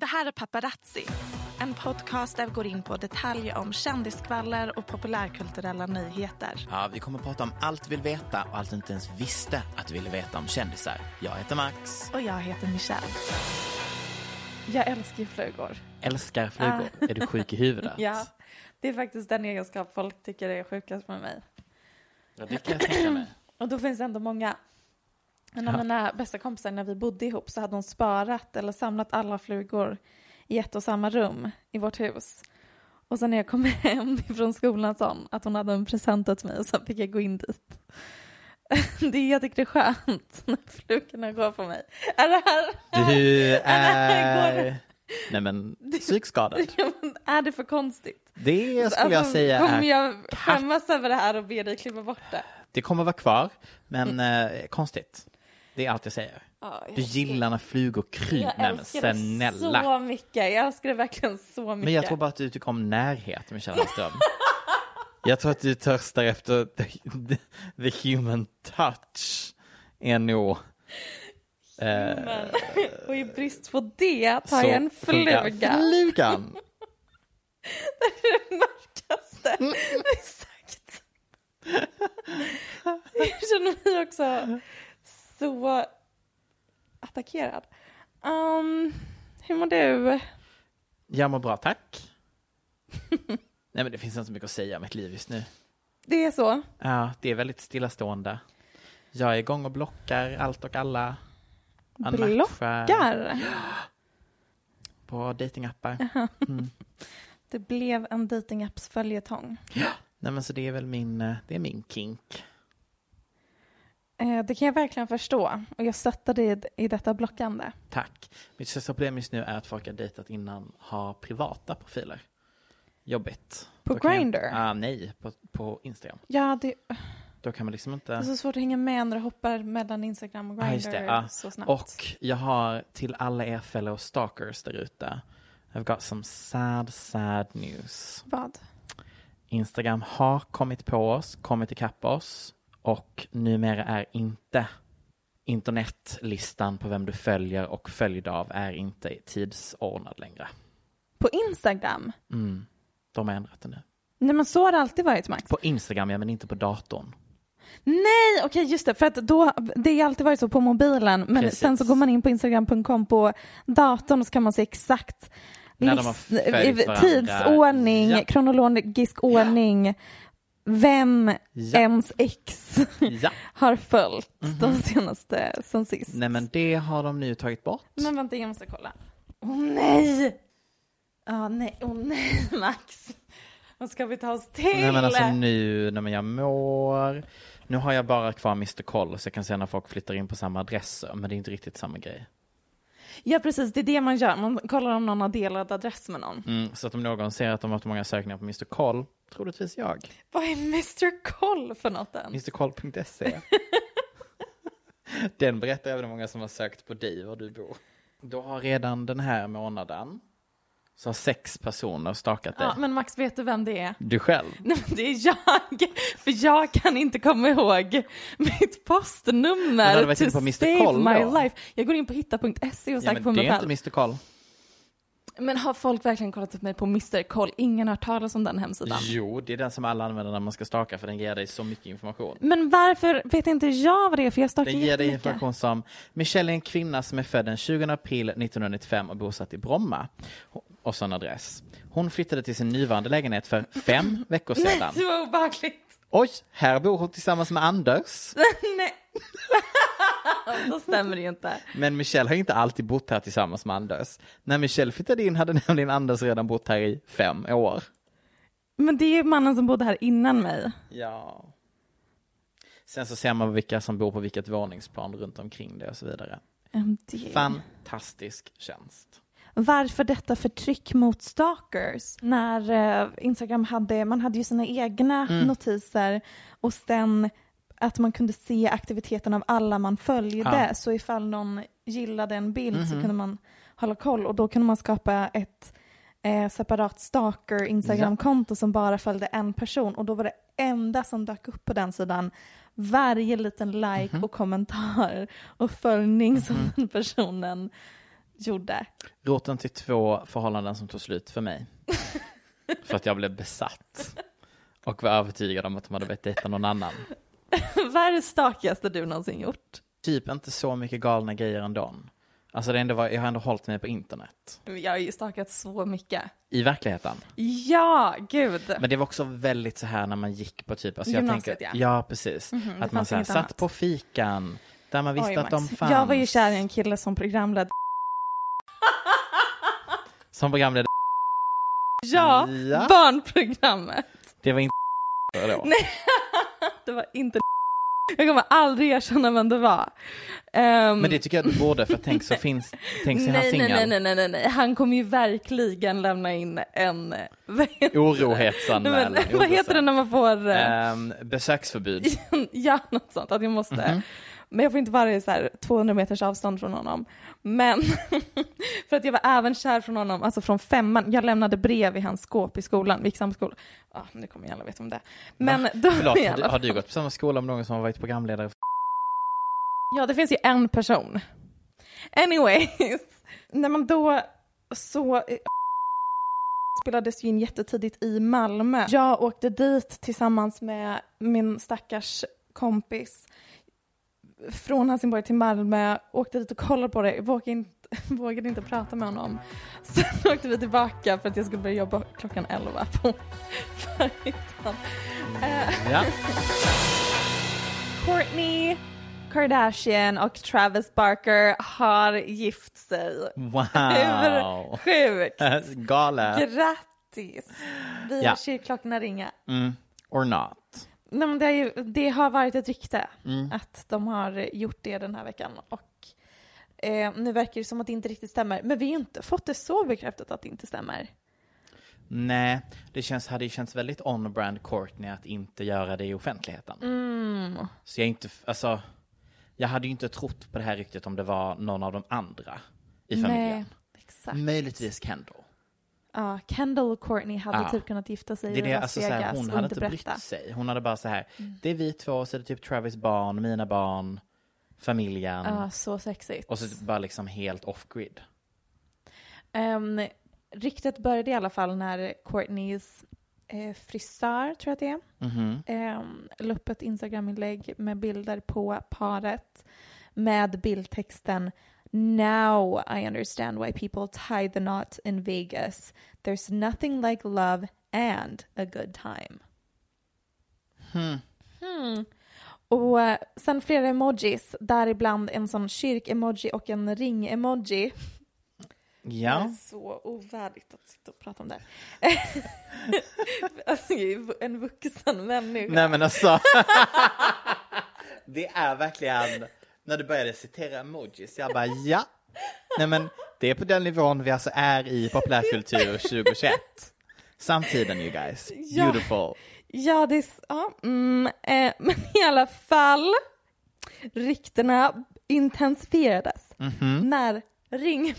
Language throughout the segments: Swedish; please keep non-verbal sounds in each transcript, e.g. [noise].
Det här är Paparazzi, en podcast där vi går in på detaljer om kändiskvaller och populärkulturella nyheter. Ja, vi kommer att prata om allt du vill veta och allt du inte ens visste att du ville veta om kändisar. Jag heter Max. Och jag heter Michelle. Jag älskar ju flugor. Älskar flugor. Är du sjuk i huvudet? [laughs] Ja, det är faktiskt den egenskap folk tycker är sjukast med mig. Ja, det kan jag tänka mig. Och då finns det ändå många. En av Ja. mina bästa kompisar när vi bodde ihop så hade hon sparat eller samlat alla flugor i ett och samma rum i vårt hus. Och sen när jag kom [laughs] hem från skolan sa hon att hon hade en present åt mig och så fick jag gå in dit. [laughs] Det är, jag tycker det är skönt [laughs] när flugorna går på mig. Är det här, Du är är... Nej men, psykskadad. det, är det för konstigt? Det skulle jag Alltså, säga Kommer är... jag skämmas över det här och be dig klippa bort det? Det kommer vara kvar, men eh, konstigt. Det är allt jag säger. Ja, jag Du gillar när flugor kryper. Jag älskar det snälla. så mycket. Jag älskar det verkligen så mycket. Men jag tror bara att du tycker om närhet, Michelle Hallström. [laughs] jag tror att du törstar efter the, the, the human touch. Är nog... eh, [laughs] och i brist på det tar jag en funkar fluga. Flugan! [laughs] Det är det mörkaste vi sagt. Jag känner mig också så attackerad. Um, hur mår du? Jag mår bra, tack. [laughs] Nej men det finns inte så mycket att säga om mitt liv just nu. Det är så? Ja, det är väldigt stillastående. Jag är igång och blockar allt och alla. Man Blockar? [gasps] På datingappar. Mm. [laughs] Det blev en datingappsföljetong. Nej men så det är väl min, eh, det är min kink. Eh, det kan jag verkligen förstå. Och jag stöttar dig i- detta blockande. Tack. Mitt största problem just nu är att folk jag dejtat innan har privata profiler. Jobbigt. På kan jag- Grindr? Ah, nej, på, på Instagram. Ja, det, Då kan man liksom inte... det är så svårt att hänga med när du hoppar mellan Instagram och Grindr det. Ja. så snabbt. Och jag har till alla er fellow stalkers där ute. I've got some sad, sad news. Vad? Instagram har kommit på oss, kommit ikapp oss och numera är inte internetlistan på vem du följer och följd av är inte tidsordnad längre. På Instagram? Mm. De har ändrat det nu. Nej men så har det alltid varit Max. På Instagram ja, men inte på datorn. Nej, okej just det, för att då, det har alltid varit så på mobilen, men Precis. sen så går man in på instagram.com på datorn och så kan man se exakt list- varandra. tidsordning, Ja. kronologisk ordning, vem Ja. ens ex Ja. [laughs] har följt de senaste sen sist. Nej men det har de nu tagit bort. Men vänta, jag måste kolla. Åh nej! Ja, nej, åh nej [laughs] Max. Vad ska vi ta oss till? Nej men alltså nu när jag mår. Nu har jag bara kvar Mr Koll så jag kan se när folk flyttar in på samma adresser. Men det är inte riktigt samma grej. Ja precis, det är det man gör. Man kollar om någon har delad adress med någon. Mm, så att om någon ser att de har haft många sökningar på Mr Koll, troligtvis jag. Vad är Mr Koll för något än? Mrkoll.se. [laughs] Den berättar även hur många som har sökt på dig var du bor. Då har redan den här månaden så har sex personer stakat dig. Ja, men Max, vet du vem det är? Du själv? Nej, men det är jag, för jag kan inte komma ihåg mitt postnummer Men to på Mr. save Koll my då? life. Jag går in på hitta.se och Ja, söker men på det mig är själv. inte Mr. Koll. Men har folk verkligen kollat upp mig på Mr. Koll? Ingen har hört talas om den hemsidan. Jo, det är den som alla använder när man ska staka för den ger dig så mycket information. Men varför vet inte jag vad det är? För jag stalkar Den ger dig information som Michelle är en kvinna som är född den 20 april 1995 och bosatt i Bromma. Och så en adress. Hon flyttade till sin nuvarande lägenhet för fem [laughs] veckor sedan. Nej, det var obehagligt. Oj, här bor hon tillsammans med Anders. [laughs] Nej. [laughs] Då stämmer det ju inte. Men Michelle har inte alltid bott här tillsammans med Anders. När Michelle flyttade in hade nämligen Anders redan bott här i fem år. Men det är ju mannen som bodde här innan mig. Ja. Sen så ser man vilka som bor på vilket våningsplan runt omkring det och så vidare. Det- Fantastisk tjänst. Varför detta förtryck mot stalkers? När eh, Instagram hade, man hade ju sina egna Mm. notiser och sen att man kunde se aktiviteten av alla man följde. Ja. Mhm. Så ifall någon gillade en bild så kunde man hålla koll och då kunde man skapa ett eh, separat stalker Instagram-konto som bara följde en person och då var det enda som dök upp på den sidan varje liten like Mhm. och kommentar och följning som den personen gjorde. Roten till två förhållanden som tog slut för mig. [laughs] för att jag blev besatt. Och var övertygad om att de hade börjat dejta någon annan. [laughs] Vad är det stakigaste du någonsin gjort? Typ inte så mycket galna grejer ändå. Alltså det ändå var, jag har ändå hållit mig på internet. Jag har ju stakat så mycket. I verkligheten. Ja, gud. Men det var också väldigt så här när man gick på typ, alltså jag tänker, ja. ja precis. det att man så här, satt annat. på fikan, där man visste Oj, att de Max. fanns. Jag var ju kär i en kille som programledde. Som programledare. Ja, Ja. barnprogrammet. Det var inte då. [laughs] Nej. Det var inte Jag kommer aldrig erkänna vem det var. Ehm, Men det tycker jag du borde, för tänk så [laughs] finns, tänk han nej, nej, nej, nej, nej, nej. Han kommer ju verkligen lämna in en... [laughs] Orohetsanmälan. Vad heter det när man får... Um, besöksförbud. ja, något sånt. Att jag måste. Mhm. Men jag får inte vara i så här 200 meters avstånd från honom. Men [laughs] för att jag var även kär från honom, alltså från femman. Jag lämnade brev i hans skåp i skolan, vi gick samma skola. Ja, nu kommer ju alla veta om det. Men då Förlåt, [laughs] alla du, har du gått på samma skola med någon som har varit programledare? för- Ja, det finns ju en person. Anyways, när man då så eh, spelades ju in jättetidigt i Malmö. Jag åkte dit tillsammans med min stackars kompis från Helsingborg till Malmö, åkte dit och kollade på det, vågade inte, [laughs] vågade inte prata med honom. Sen [laughs] åkte vi tillbaka för att jag skulle börja jobba klockan 11 på [laughs] förmiddagen. Eh, Ja. Kourtney Kardashian och Travis Barker har gift sig. Wow. Hur sjukt? Galet. Grattis! Vi Ja. har kyrkklockorna ringa. Mm. Or not. Nej, men det, är ju, det har varit ett rykte Mm. att de har gjort det den här veckan. Och eh, nu verkar det som att det inte riktigt stämmer. Men vi har ju inte fått det så bekräftat att det inte stämmer. Nej, det känns, hade ju känts väldigt on-brand Courtney att inte göra det i offentligheten. Mm. Så jag inte, alltså, jag hade ju inte trott på det här ryktet om det var någon av de andra i familjen. Nej, exakt. Möjligtvis Kendall. Ja, Kendall och Courtney hade Ja. typ kunnat gifta sig Det är i det, Las alltså, Vegas hon och hade inte inte berätta. brytt sig. Hon hade bara så här, det är vi två, så är det typ Travis barn, mina barn, familjen. Ja, så sexigt. Och så bara liksom helt off-grid. Um, ryktet började i alla fall när Courtneys eh, frisör, tror jag att det är, Mhm. um, la upp ett Instagram-inlägg med bilder på paret med bildtexten Now I understand why people tie the knot in Vegas. There's nothing like love and a good time. Hmm. Och eh, sen flera emojis, däribland en sån kyrk-emoji och en ring-emoji. Det är Ja. så ovärdigt att sitta och prata om det [laughs] alltså, jag är en vuxen människa. Nej men alltså. [laughs] det är verkligen, när du började citera emojis, jag bara ja. Nej men det är på den nivån vi alltså är i populärkultur 2021. Samtiden you guys. Ja. Beautiful. Ja, det är... Ja, mm, eh, men i alla fall. ryktena intensifierades Mhm. när ring,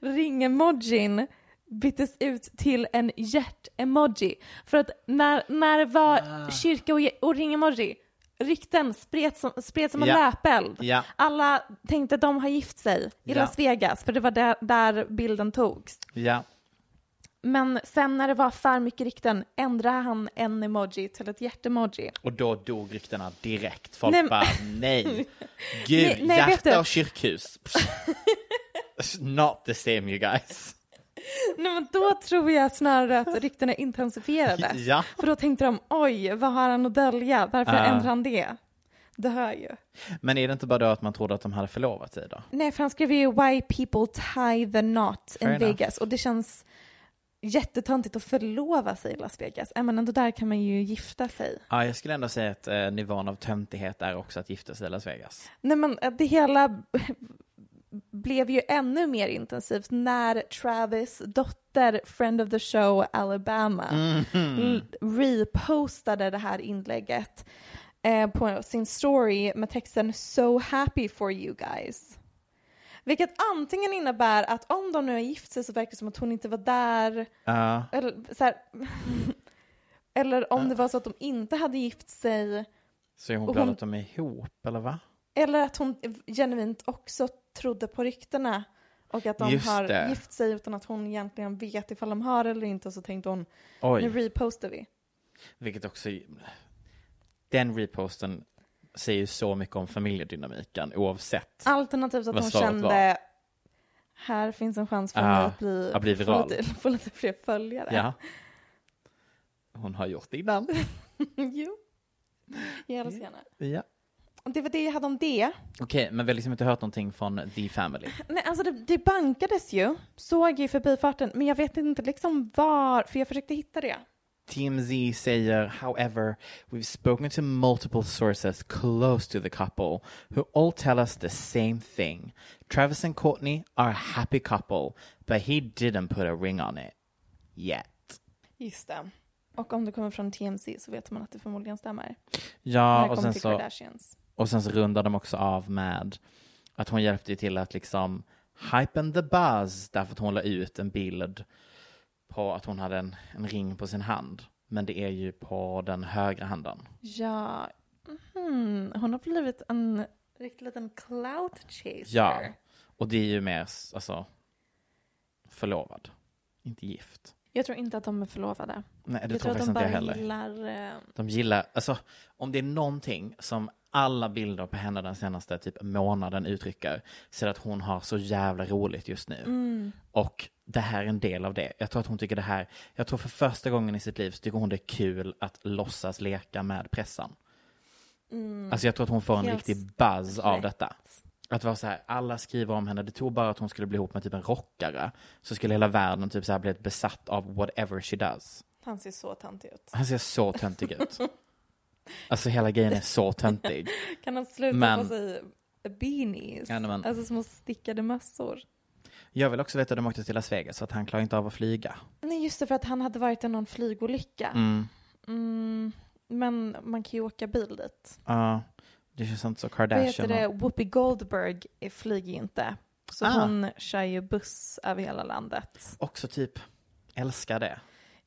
ring-emojin byttes ut till en hjärt-emoji. För att när, när det var Ah. kyrka och, och ring-emoji, rykten spreds som, spreds som en Ja. löpeld. Ja. Alla tänkte att de har gift sig i Ja. Las Vegas, för det var där, där bilden togs. Men sen när det var för mycket rykten ändrade han en emoji till ett hjärtemoji. Och då dog ryktena direkt. Folk Nej, bara, [laughs] nej. Gud, Nej, hjärta och kyrkhus. [laughs] Not the same you guys. Nej men då tror jag snarare att [laughs] ryktena intensifierades. Ja. För då tänkte de, oj, vad har han att dölja? Varför Ah. ändrar han det? Det hör ju. Men är det inte bara då att man trodde att de hade förlovat sig då? Nej, för han skrev ju Why people tie the knot Fair in enough. Vegas. Och det känns jättetöntigt att förlova sig i Las Vegas. Äh, men ändå där kan man ju gifta sig. Ja, jag skulle ändå säga att eh, nivån av töntighet är också att gifta sig i Las Vegas. Nej men äh, det hela blev ju ännu mer intensivt när Travis dotter, friend of the show Alabama, l- repostade det här inlägget eh, på sin story med texten “So happy for you guys”. Vilket antingen innebär att om de nu har gift sig så verkar det som att hon inte var där, Ja. eller så här, [laughs] eller om det var så att de inte hade gift sig, så är hon glad hon- att de är ihop, eller va? eller att hon genuint också trodde på ryktena och att de Just har det. gift sig utan att hon egentligen vet ifall de har eller inte och så tänkte hon, nu Oj, repostar vi. vilket också... Den reposten säger ju så mycket om familjedynamiken oavsett. Alternativt att Vad hon svaret kände, var. här finns en chans för Ah, mig att bli, att bli få, viral. lite, [laughs] få lite fler följare. Ja. Hon har gjort det innan. [laughs] jo. Jag älskar henne. Ja. Det var det jag hade om det. Okej, men vi har liksom inte hört någonting från The Family. Nej, alltså det, det bankades ju, såg jag i förbifarten, men jag vet inte liksom var, för jag försökte hitta det. TMZ säger, however, we've spoken to multiple sources close to the couple who all tell us the same thing. Travis and Courtney are a happy couple, but he didn't put a ring on it. Yet. Just det. Och om det kommer från TMZ så vet man att det förmodligen stämmer. Ja, och sen, så, Kardashians. Och sen så rundar de också av med att hon hjälpte till att liksom hypen the buzz därför att hon la ut en bild på att hon hade en, en ring på sin hand. Men det är ju på den högra handen. Ja, mhm. hon har blivit en riktig liten clout chaser. Ja, och det är ju mer alltså, förlovad, inte gift. Jag tror inte att de är förlovade. Nej, det jag tror jag att de faktiskt inte jag heller. gillar... Eh, De gillar, alltså om det är någonting som alla bilder på henne den senaste typ månaden uttrycker så att hon har så jävla roligt just nu. mm. Och det här är en del av det. Jag tror att hon tycker det här, jag tror för första gången i sitt liv så tycker hon det är kul att låtsas leka med pressen. Alltså jag tror att hon får en Mm. Helt riktig buzz av rätt. detta. Att vara så här, alla skriver om henne, det tog bara att hon skulle bli ihop med typ en rockare. Så skulle hela världen typ så här bli besatt av whatever she does. Han ser så töntig ut. Han ser så töntig ut. [laughs] Alltså hela grejen är så töntig. [laughs] Kan han sluta Men- på sig beanies? Ja, men- Alltså små stickade mössor. Jag vill också veta att de åkte till Las Vegas så att han klarar inte av att flyga. Nej, just det, för att han hade varit i någon flygolycka. Mm. Mm, men man kan ju åka bil dit. Ja, det känns inte så Vad Kardashian. heter det? Whoopi Goldberg flyger ju inte. Så Ah. hon kör ju buss över hela landet. Också typ, älskar det.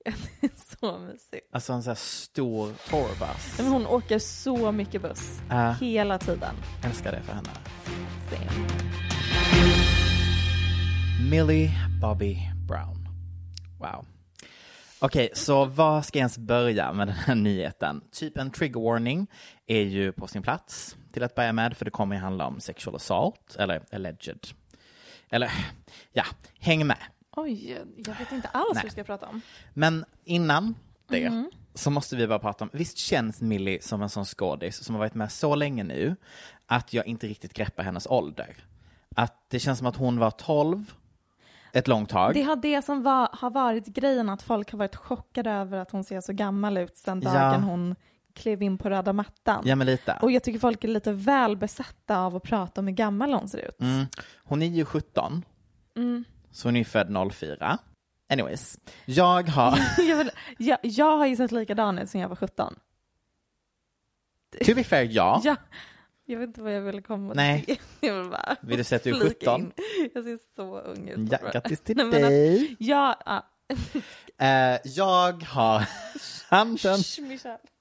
[laughs] så mysigt. Alltså en sån här stor tourbus. Men hon åker så mycket buss. Ja. Hela tiden. Älskar det för henne. Same. Millie Bobby Brown. Wow. Okej, så vad ska jag ens börja med den här nyheten? Typ en trigger warning är ju på sin plats till att börja med, för det kommer ju handla om sexual assault, eller alleged. Eller, ja, häng med. Oj, jag vet inte alls Nej. vad vi ska prata om. Men innan det Mhm. så måste vi bara prata om, visst känns Millie som en sån skådis som har varit med så länge nu att jag inte riktigt greppar hennes ålder. Att det känns som att hon var 12 ett långt tag. Det har det som var, har varit grejen att folk har varit chockade över att hon ser så gammal ut sedan Ja. dagen hon klev in på röda mattan. Ja men lite. Och jag tycker folk är lite väl besatta av att prata om hur gammal hon ser ut. Mm. Hon är ju 17, Mm. Så hon är född 04. Anyways, jag har, [laughs] jag, vill, jag, jag har ju sett likadan ut sen jag var 17. to be fair ja, Ja, Jag vet inte vad jag ville komma Nej. till. [laughs] Jag vill bara Vill du säga att du är flika 17? in. Jag ser så ung ut. Ja, grattis till Nej, men att- dig. Ja, ja. Eh, jag har handen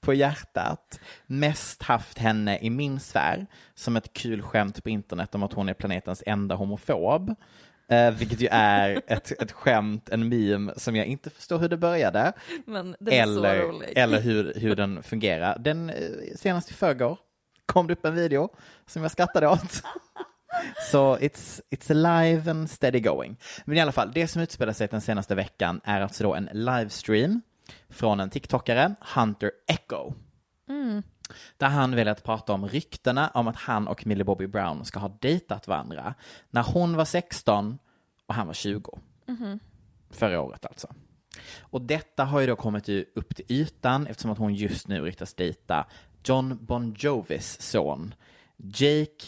på hjärtat mest haft henne i min sfär som ett kul skämt på internet om att hon är planetens enda homofob. Eh, vilket ju är ett, ett skämt, en meme som jag inte förstår hur det började. Men så eller, eller hur, hur den fungerar. Den eh, senast i förrgår kom det upp en video som jag skrattade åt. Så it's, it's alive and steady going. Men i alla fall, det som utspelar sig den senaste veckan är alltså då en livestream från en TikTokare, Hunter Echo. Där han velat prata om ryktena om att han och Millie Bobby Brown ska ha dejtat varandra när hon var 16 och han var 20. Förra året alltså. Och detta har ju då kommit upp till ytan eftersom att hon just nu ryktas dejta John Bon Jovis son, Jake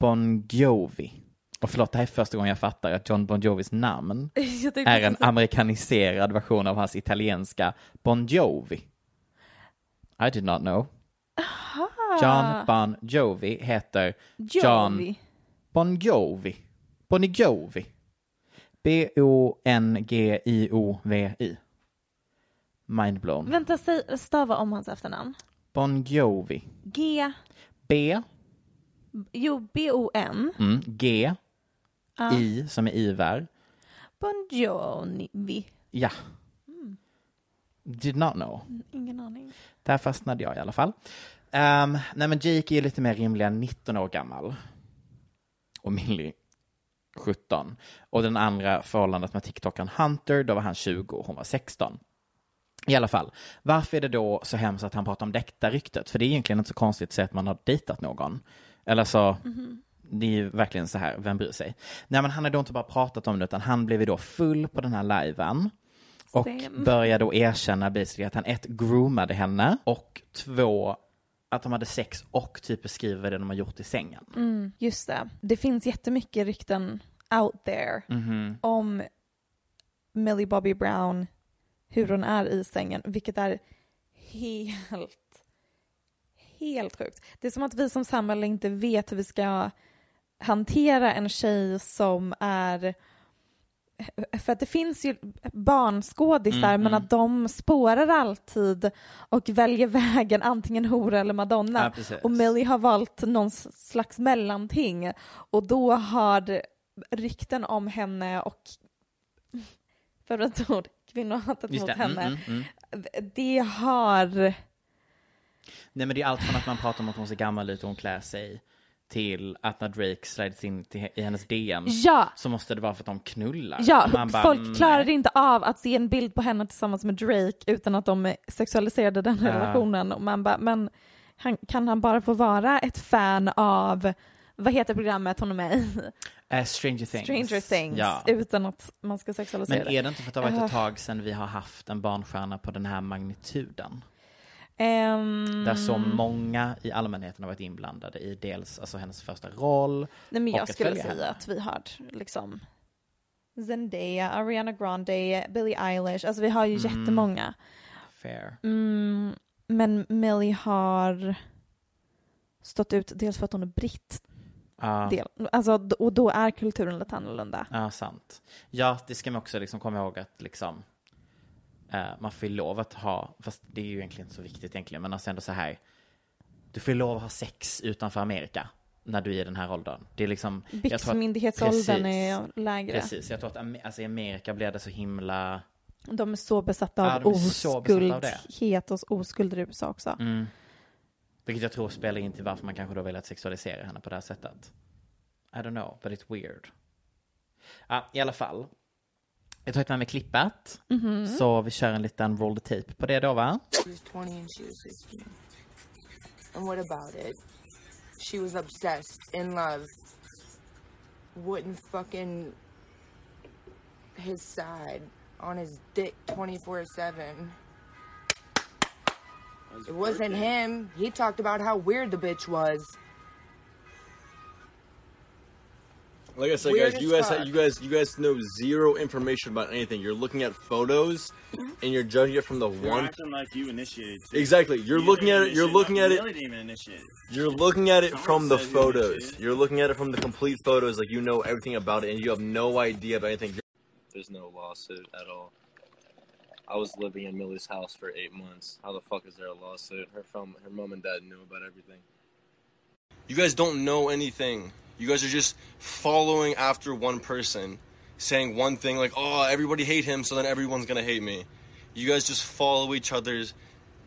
Bon Jovi. Och förlåt, det här är första gången jag fattar att John Bon Jovis namn [laughs] är en amerikaniserad version av hans italienska Bon Jovi. I did not know. John Bon Jovi heter John Jovi. Bon Jovi. Bon Jovi. B-O-N-G-I-O-V-I. Mind blown. Vänta, säg, stava om hans efternamn. Bon Jovi. G, B, jo, B-O-N. mm, G, Ja. I som är Ivar. Bon Jovi. Ja. Did not know. Ingen aning. Där fastnade jag i alla fall. Um, nej men Jake är lite mer rimlig än 19 år gammal. Och Millie 17. Och den andra förhållandet med TikTokern Hunter, då var han 20 och hon var 16. I alla fall, varför är det då så hemskt att han pratar om ryktet? För det är egentligen inte så konstigt att säga att man har dejtat någon. Eller så, det är ju verkligen så här, vem bryr sig? Nej men han har då inte bara pratat om det, utan han blev ju då full på den här liven. Och började då erkänna basically att han ett, groomade henne och två, att de hade sex och typ beskriver det de har gjort i sängen. Mm, just det. Det finns jättemycket rykten out there Mhm. om Millie Bobby Brown, hur hon är i sängen, vilket är helt, helt sjukt. Det är som att vi som samhälle inte vet hur vi ska hantera en tjej som är för att det finns ju barnskådisar Mm, men mm. att de spårar alltid och väljer vägen antingen hora eller madonna. Ja, och Millie har valt någon slags mellanting och då har rykten om henne och [laughs] för ett ord, kvinnohatet mot det. Mm, henne, mm, mm. det har Nej men det är allt från att man pratar om att hon ser gammal ut och hon klär sig till att när Drake slides in till, i hennes DM Ja, så måste det vara för att de knullar. ja man bara, folk mm, klarar nej. inte av att se en bild på henne tillsammans med Drake utan att de sexualiserade den Ja. relationen. Och man bara, men han, kan han bara få vara ett fan av, vad heter programmet hon är med i? [laughs] Eh, Stranger Things. Stranger Things, Ja. utan att man ska sexualisera Men det. är det inte för att det har varit ett tag sedan vi har haft en barnstjärna på den här magnituden? Ehm, Där så många i allmänheten har varit inblandade i dels alltså hennes första roll. Nej men jag skulle säga henne. att vi har liksom Zendaya, Ariana Grande, Billie Eilish, alltså vi har ju Mm. jättemånga. Fair. Mm, men Millie har stått ut dels för att hon är britt, Ja, del, alltså, och då är kulturen lite annorlunda. ja, sant. Ja, det ska man också liksom komma ihåg att liksom eh, man får ju lov att ha, fast det är ju egentligen inte så viktigt egentligen, men alltså ändå så här. Du får ju lov att ha sex utanför Amerika när du är i den här åldern. Det är liksom, att- Byxmyndighetsåldern är lägre. Precis, jag tror att alltså, i Amerika blir det så himla... De är så besatta Ja, av oskuldhet och oskuld i USA också. Mm. Vilket jag tror spelar in till varför man kanske då velat sexualisera henne på det här sättet. I don't know, but it's weird. Ja, i alla fall. Jag har tagit med mig klippet. Mhm. Så vi kör en liten roll the tape på det då va? She was 20 and she was 16. And what about it? She was obsessed, in love. Wouldn't fucking his side on his dick 24 7. It wasn't him. He talked about how weird the bitch was. Like I said, Weird guys, you guys, fuck. you guys, you guys know zero information about anything. You're looking at photos, mm-hmm. and you're judging it from the You're one. acting like you initiated. too. Exactly. You're You looking didn't at it. You're initiate looking at nothing. it. Millie didn't even initiate. You're looking at it Someone from the said you photos. initiated. You're looking at it from the complete photos, like you know everything about it, and you have no idea about anything. There's no lawsuit at all. I was living in Millie's house for eight months. How the fuck is there a lawsuit? Her from her mom and dad knew about everything. You guys don't know anything. You guys are just following after one person, saying one thing like, "Oh, everybody hate him, so then everyone's gonna hate me." You guys just follow each other's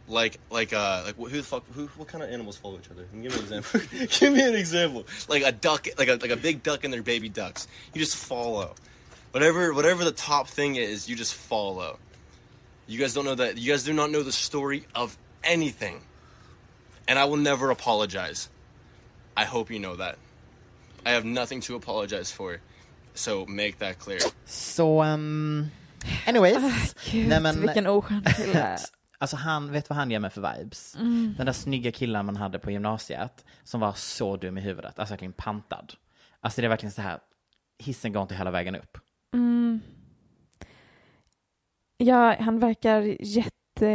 like like uh like who the fuck who what kind of animals follow each other? Give me an example. [laughs] Give me an example. Like a duck, like a like a big duck and their baby ducks. You just follow. Whatever whatever the top thing is, you just follow. You guys don't know that. You guys do not know the story of anything. And I will never apologize. I hope you know that. I have nothing to apologize for. So make that clear. Så, um, anyways. Gud, Nej, men- vilken oskön kille. [laughs] Alltså han, vet vad han ger mig för vibes? Mm. Den där snygga killen man hade på gymnasiet som var så dum i huvudet, alltså verkligen pantad. Alltså det är verkligen så här, hissen går inte hela vägen upp. Mm. Ja, han verkar jätte...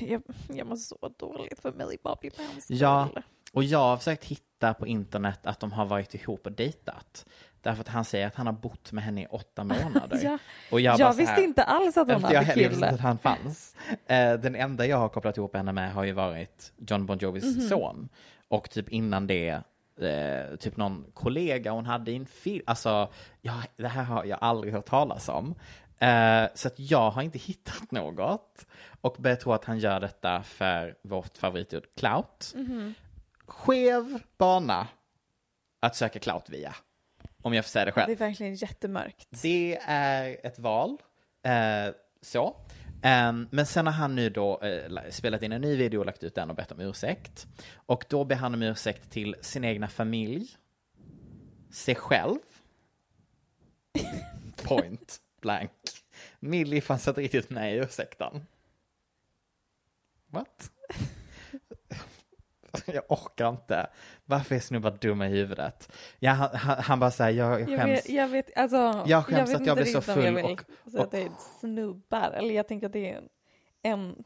Jag, jag mår så dåligt för Millie Bobby Browns Ja. Och jag har försökt hitta på internet att de har varit ihop och dejtat. Därför att han säger att han har bott med henne i åtta månader. [laughs] Ja, och jag så visste här- inte alls att hon hade jag heller, jag visste kille. att han fanns. Eh, Den enda jag har kopplat ihop henne med har ju varit John Bon Jovis Mhm. son. Och typ innan det, eh, typ någon kollega hon hade i en film. Alltså, ja, det här har jag aldrig hört talas om. Eh, Så att jag har inte [laughs] hittat något. Och börjar tro att han gör detta för vårt favoritord clout. Mhm. Skev bana att söka clout via. Om jag får säga det själv. Det är verkligen jättemörkt. Det är ett val. Eh, så. Ehm, men sen har han nu då la- spelat in en ny video och lagt ut den och bett om ursäkt. Och då ber han om ursäkt till sin egna familj, sig själv, [laughs] point blank. Millie fanns inte riktigt med i ursäkten. What? [laughs] Jag orkar inte. Varför är snubbar dumma i huvudet? Ja, han, han, bara säger jag, jag Jag skäms. vet, jag vet, alltså, Jag skäms vet att jag blir så om jag full vill och- säga att det är snubbar, eller jag tänker att det är en,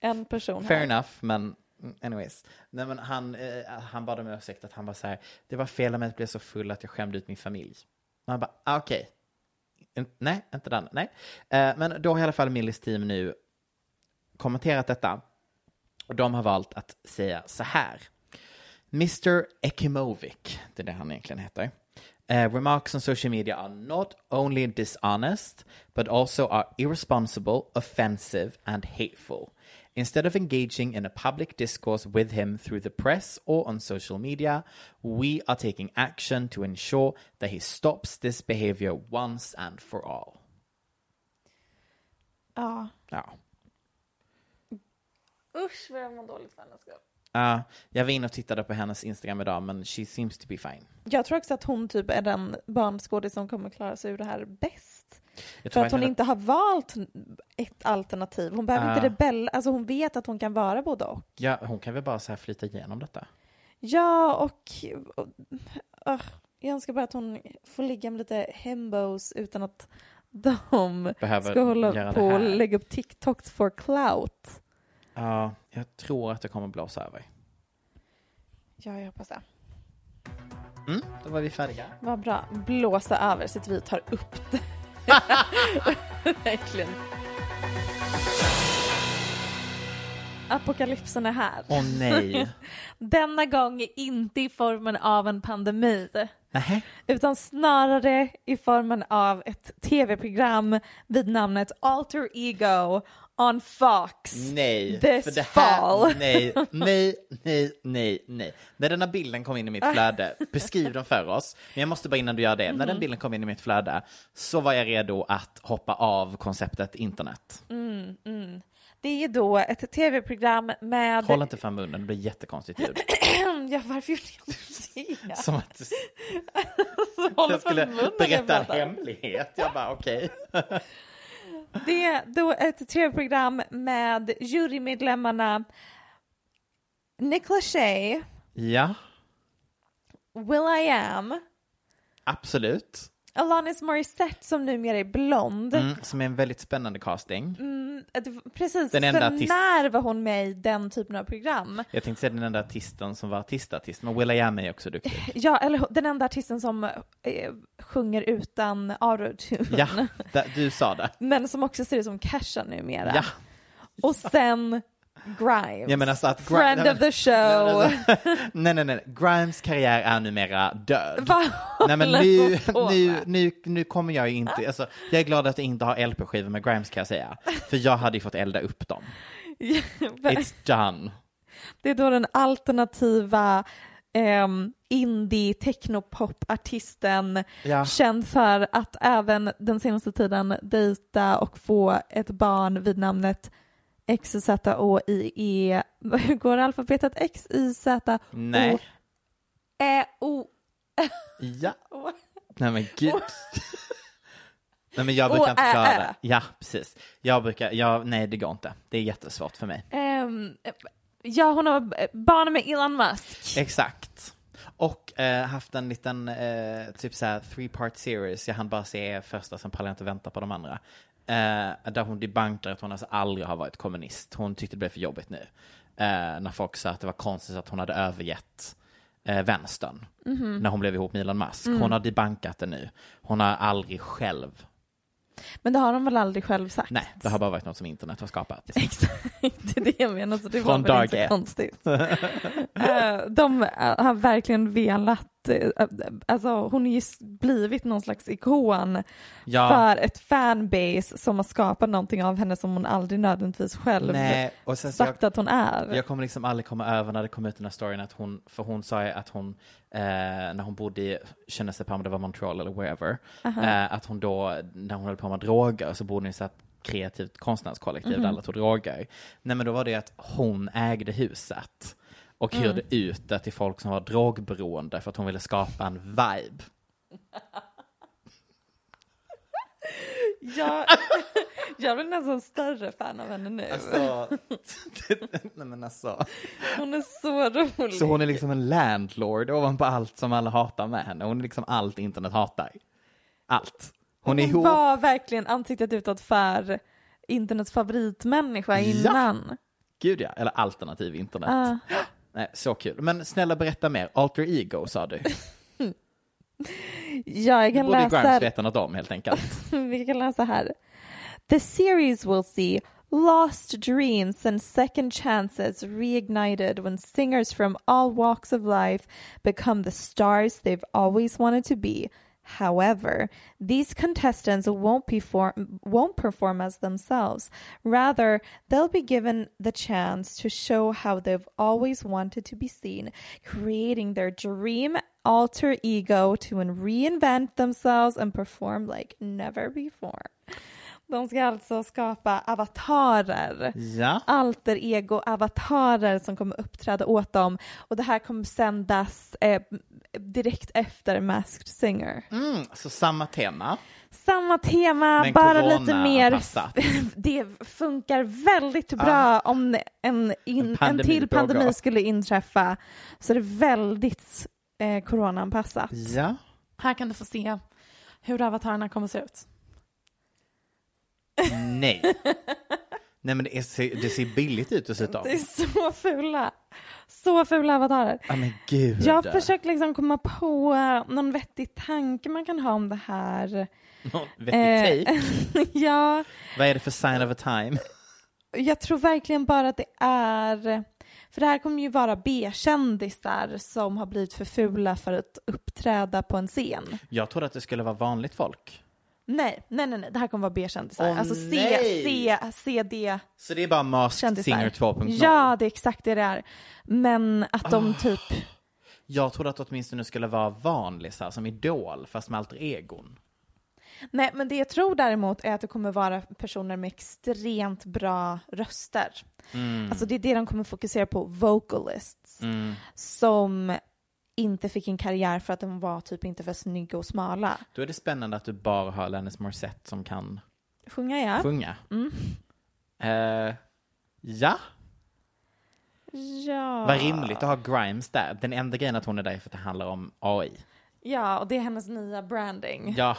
en person Fair här. enough, men anyways. Nej, men han, eh, han bad om ursäkt att han bara så här, det var fel av mig att bli så full att jag skämde ut min familj. Och han bara, ah, okej. In- Nej, inte den, nej. Eh, men då har i alla fall Millis team nu kommenterat detta. Och de har valt att säga så här. Mr Ekimovic, det är det han egentligen heter. Uh, remarks on social media are not only dishonest, but also are irresponsible, offensive, and hateful. Instead of engaging in a public discourse with him through the press or on social media, we are taking action to ensure that he stops this behavior once and for all. Ja. Ja. Usch vad jag mår dåligt för hennes skull. Ja, jag var inne och tittade på hennes Instagram idag, men she seems to be fine. Jag tror också att hon typ är den barnskådis som kommer klara sig ur det här bäst. För att hon inte har valt ett alternativ. Hon behöver Ah. inte rebella, alltså hon vet att hon kan vara både och. Ja, hon kan väl bara så här flyta igenom detta. Ja, och, och uh, jag önskar bara att hon får ligga med lite hembos utan att [laughs] de Behöver ska hålla på och lägga upp TikToks for clout. Ja, jag tror att det kommer blåsa över. Ja, jag hoppas det. Mm, då var vi färdiga. Vad bra. Blåsa över så att vi tar upp det. [laughs] Verkligen. Apokalypsen är här. Åh nej. [laughs] Denna gång inte i formen av en pandemi. Nähä. Utan snarare i formen av ett tv-program vid namnet Alter Ego on Fox. Nej, This för det här, fall. [laughs] nej, nej, nej, nej, nej. När denna bilden kom in i mitt flöde, beskriv den för oss, men jag måste bara innan du gör det, när den Mhm. bilden kom in i mitt flöde så var jag redo att hoppa av konceptet internet. Mm, mm. Det är då ett tv-program med... Håll inte för munnen, det blir jättekonstigt ljud. [clears throat] ja, varför gjorde jag det? Som att du [laughs] Håll jag skulle berätta en hemlighet. Jag bara okej. [laughs] Det är då ett tv-program med jurymedlemmarna Nick Lachey, Ja, Will I Am, Absolut. Alanis Morissette som numera är blond. Mm, som är en väldigt spännande casting. Mm, det- precis, Den enda för artist- när var hon med i den typen av program? Jag tänkte säga den enda artisten som var artistartist, men Will.i.am är också duktig. [laughs] Ja, eller den enda artisten som eh, sjunger utan autotune. Ja, [laughs] du sa det. Men som också ser ut som Kesha numera. Ja. Och sen Grimes. Jag menar så att Gri- Friend nej, of the show. [laughs] Nej, nej, nej. Grimes karriär är numera död. Nej men nu, nu, nu, nu kommer jag ju inte, alltså, jag är glad att jag inte har LP-skivor med Grimes kan jag säga. För jag hade ju fått elda upp dem. It's done. Det är då den alternativa um, indie technopop-artisten Ja. känd för att även den senaste tiden dejta och få ett barn vid namnet XYZOIE. Hur [laughs] går alfabetet? X, Y, Z, Nej. O, Ä, O. Ja. [laughs] Nej men gud. [laughs] Nej men jag brukar inte ä, klara det. Ja, precis. Jag brukar, ja, nej det går inte. Det är jättesvårt för mig. Ehm, ja, hon har barn med Elon Musk. Exakt. Och eh, haft en liten eh, typ så här three part series, jag hann bara se första, sen pallade jag inte vänta på de andra. Eh, där hon debankar att hon alltså aldrig har varit kommunist. Hon tyckte det blev för jobbigt nu. Eh, när folk sa att det var konstigt att hon hade övergett eh, vänstern. Mhm. När hon blev ihop med Elon Musk. Mm. Hon har debankat det nu. Hon har aldrig själv, Men det har de väl aldrig själv sagt? nej, det har bara varit något som internet har skapat. [laughs] Exakt, det är det jag menar, så det Från var väl inte konstigt. Eh, de har verkligen velat, eh, alltså hon har ju blivit någon slags ikon Ja. för ett fanbase som har skapat någonting av henne som hon aldrig nödvändigtvis själv Nej, och sen sagt jag- att hon är. Jag kommer liksom aldrig komma över när det kom ut den här storyn att hon, för hon sa ju att hon, eh, när hon bodde i, kände sig på om det var Montreal eller wherever, eh, att hon då, när hon höll på med droger, så bodde hon i så här kreativt konstnärskollektiv Mhm. där alla tog droger. Nej men då var det att hon ägde huset och Mm. hyrde ut det till folk som var drogberoende för att hon ville skapa en vibe. [laughs] Jag, [laughs] jag blir nästan större fan av henne nu. Alltså, [laughs] nej men alltså. Hon är så rolig. Så hon är liksom en landlord ovanpå allt som alla hatar med henne. Hon är liksom allt internet hatar. Allt. Hon är ihop. var verkligen ansiktet utåt för internets favoritmänniska Ja. innan. Gud ja, eller alternativ internet. Ah. [gasps] [gasps] Nej, så kul. Men snälla berätta mer. Alter ego sa du. [laughs] Ja, jag Det kan borde läsa. Grimes veta något om helt enkelt. [laughs] Vi kan läsa här. The series will see lost dreams and second chances reignited when singers from all walks of life become the stars they've always wanted to be. However, these contestants won't perform won't perform as themselves. Rather, they'll be given the chance to show how they've always wanted to be seen, creating their dream alter ego to reinvent themselves and perform like never before. De ska alltså skapa avatarer. Ja. Alter ego-avatarer som kommer uppträda åt dem. Och det här kommer sändas eh, direkt efter Masked Singer. Mm, så samma tema. Samma tema, Men bara lite mer. [laughs] Det funkar väldigt bra om en, in, en, pandemi till pågår. pandemi skulle inträffa. Så det är väldigt eh, coronaanpassat. Ja. Här kan du få se hur avatarerna kommer se ut. Nej. [laughs] Nej men det, är, det ser billigt ut dessutom. Det är så fula. Så fula avatarer. Ja men gud. Jag har försökt liksom komma på någon vettig tanke man kan ha om det här. [laughs] Någon vettig take. [laughs] ja, Vad är det för sign of a time? jag tror verkligen bara att det är... För det här kommer ju vara B-kändisar som har blivit för fula för att uppträda på en scen. Jag trodde att det skulle vara vanligt folk. Nej, nej, nej, nej. det här kommer vara B-kändisar. Åh, alltså C, nej. C, CD. Så det är bara Masked. Singer 2.0? Ja, det är exakt det det är. Men att de typ... Jag trodde att det åtminstone skulle vara vanlisar som Idol, fast med alter egon. Nej, men det jag tror däremot är att det kommer vara personer med extremt bra röster. Mm. Alltså det är det de kommer fokusera på, vocalists. Mm. Som inte fick en karriär för att de var typ inte för snygga och smala. Då är det spännande att du bara har Alanis Morissette som kan Sjunga ja. sjunga. Mm. Eh, ja, Ja. vad rimligt att ha Grimes där. Den enda grejen att hon är där är för att det handlar om AI. Ja, och det är hennes nya branding. Ja,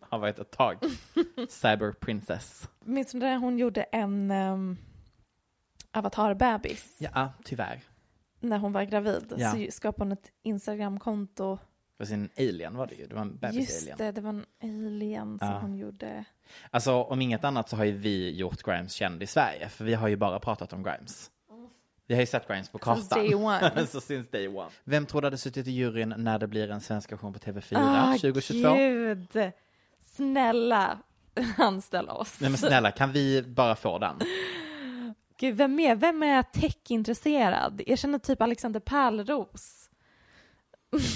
har varit ett tag. [laughs] Cyber Princess. Minns du när hon gjorde en um, avatarbebis? Ja, tyvärr. När hon var gravid Ja. så skapade hon ett Instagramkonto. För sin alien var det ju. Det var en Just bebis-alien. det, det var en alien som Ja. hon gjorde. Alltså om inget annat så har ju vi gjort Grimes känd i Sverige. För vi har ju bara pratat om Grimes. Vi har ju sett Grimes på kartan. Since day [laughs] one. så since day one. Vem tror du hade suttit i juryn när det blir en svensk version på TV4 Ah, 2022? gud! Snälla, [laughs] anställa oss. Nej men snälla, kan vi bara få den? [laughs] Gud, vem är, vem är tech-intresserad? Jag känner typ Alexander Pärleros.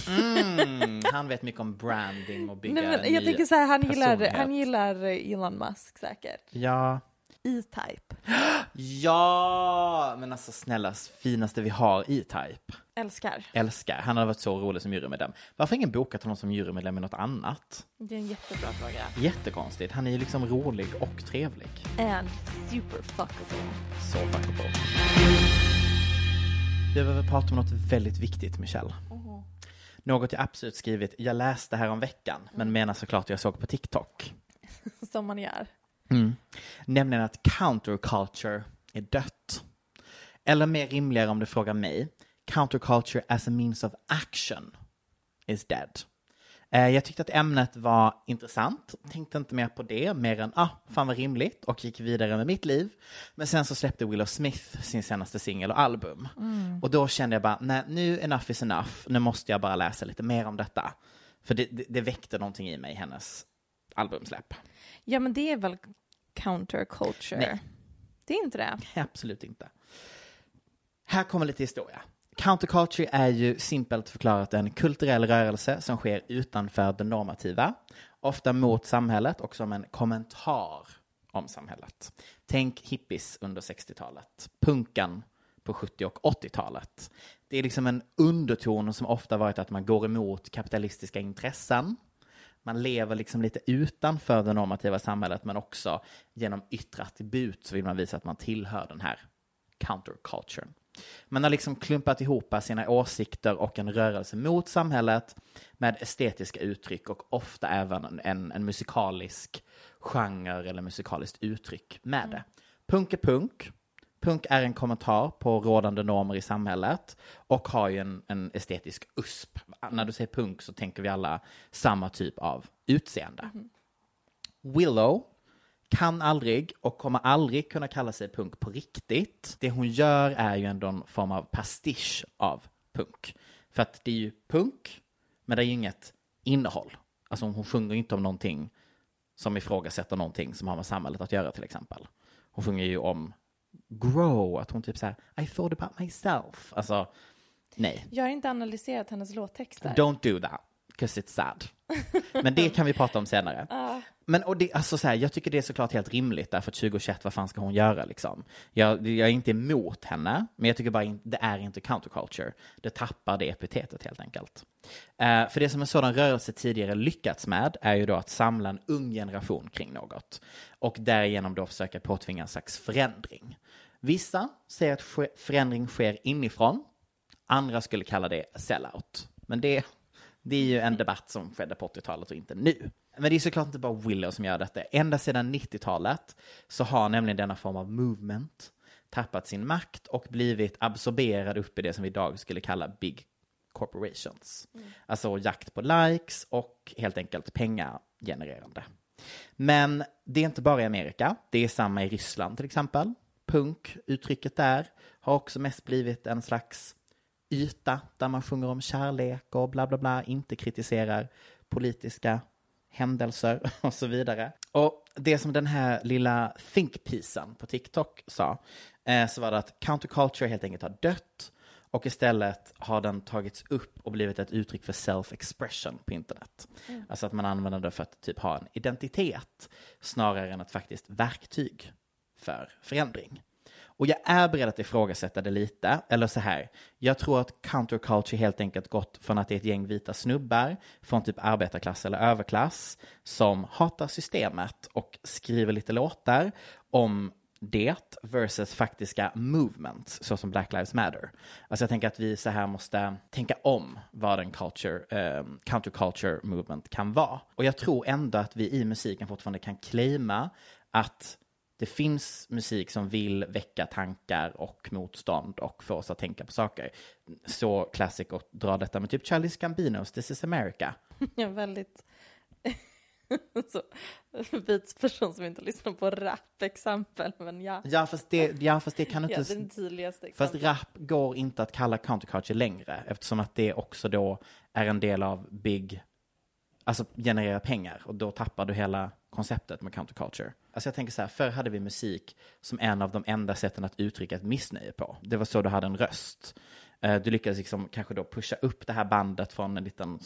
Mm, han vet mycket om branding och bygga Nej, men jag tänker så här, han gillar, han gillar Elon Musk säkert. Ja. E-Type. [gasps] Ja, men alltså snälla, finaste vi har E-Type. Älskar. Älskar. Han hade varit så rolig som jurymedlem. Varför har ingen bokat honom som jurymedlem i något annat? Det är en jättebra fråga. Jättekonstigt. Han är ju liksom rolig och trevlig. And super fuckable. Så fuckable. Vi behöver prata om något väldigt viktigt, Michelle. Något jag absolut skrivit, jag läste här om veckan, men menar såklart jag såg på TikTok. [laughs] Som man gör. Mm. Nämligen att counterculture är dött. Eller mer rimligare om du frågar mig, counterculture as a means of action is dead. Eh, Jag tyckte att ämnet var intressant, tänkte inte mer på det, mer än ah, fan vad rimligt och gick vidare med mitt liv. Men sen så släppte Willow Smith sin senaste singel och album. Och då kände jag bara, nej nu enough is enough, nu måste jag bara läsa lite mer om detta. För det, det, det väckte någonting i mig, hennes albumsläpp. Ja, men det är väl counterculture? Nej. Det är inte det. [laughs] Absolut inte. Här kommer lite historia. Counterculture är ju simpelt förklarat en kulturell rörelse som sker utanför det normativa, ofta mot samhället och som en kommentar om samhället. Tänk hippies under 60-talet, punkan på 70 och 80-talet. Det är liksom en underton som ofta varit att man går emot kapitalistiska intressen. Man lever liksom lite utanför det normativa samhället men också genom yttre attribut så vill man visa att man tillhör den här counterculturen. Man har liksom klumpat ihop sina åsikter och en rörelse mot samhället med estetiska uttryck och ofta även en, en musikalisk genre eller musikaliskt uttryck med det. Punk är punk. Punk är en kommentar på rådande normer i samhället och har ju en, en estetisk USP. När du säger punk så tänker vi alla samma typ av utseende. Willow kan aldrig och kommer aldrig kunna kalla sig punk på riktigt. Det hon gör är ju ändå en form av pastisch av punk. För att det är ju punk, men det är ju inget innehåll. Alltså hon sjunger inte om någonting som ifrågasätter någonting som har med samhället att göra till exempel. Hon sjunger ju om grow, att hon typ såhär I thought about myself. Alltså, nej. Jag har inte analyserat hennes låttexter. Don't do that, because it's sad. Men det kan vi prata om senare. [laughs] Men och det, alltså så här, jag tycker det är såklart helt rimligt därför att 2021, vad fan ska hon göra liksom? Jag, jag är inte emot henne, men jag tycker bara in, det är inte counterculture. Det tappar det epitetet helt enkelt. Eh, för det som en sådan rörelse tidigare lyckats med är ju då att samla en ung generation kring något och därigenom då försöka påtvinga en slags förändring. Vissa säger att förändring sker inifrån, andra skulle kalla det sellout. Men det, det är ju en debatt som skedde på 80-talet och inte nu. Men det är såklart inte bara Willow som gör detta. Ända sedan 90-talet så har nämligen denna form av movement tappat sin makt och blivit absorberad upp i det som vi idag skulle kalla big corporations. Alltså jakt på likes och helt enkelt pengagenererande. Men det är inte bara i Amerika, det är samma i Ryssland till exempel. Punk, uttrycket där, har också mest blivit en slags yta där man sjunger om kärlek och bla bla bla, inte kritiserar politiska händelser [laughs] och så vidare. Och det som den här lilla think-pisen på TikTok sa, eh, så var det att counterculture helt enkelt har dött och istället har den tagits upp och blivit ett uttryck för self-expression på internet. Alltså att man använder det för att typ ha en identitet snarare än ett faktiskt verktyg för förändring. Och jag är beredd att ifrågasätta det lite, eller så här, jag tror att counterculture helt enkelt gått från att det är ett gäng vita snubbar från typ arbetarklass eller överklass som hatar systemet och skriver lite låtar om det versus faktiska movements, såsom Black Lives Matter. Alltså jag tänker att vi så här måste tänka om vad en culture, eh, counterculture movement kan vara. Och jag tror ändå att vi i musiken fortfarande kan claima att det finns musik som vill väcka tankar och motstånd och få oss att tänka på saker. Så classic att dra detta med typ Charlie Gambinos This is America. [laughs] Är väldigt [laughs] så, beats-person som inte lyssnar på rap-exempel, men ja. Ja fast det, ja, fast det kan du Ja, inte... den tydligaste Fast exemplet. rap går inte att kalla counterculture längre eftersom att det också då är en del av big, alltså generera pengar och då tappar du hela konceptet med counterculture. Alltså jag tänker så här, förr hade vi musik som en av de enda sätten att uttrycka ett missnöje på. Det var så du hade en röst. Eh, du lyckades liksom kanske då pusha upp det här bandet från en liten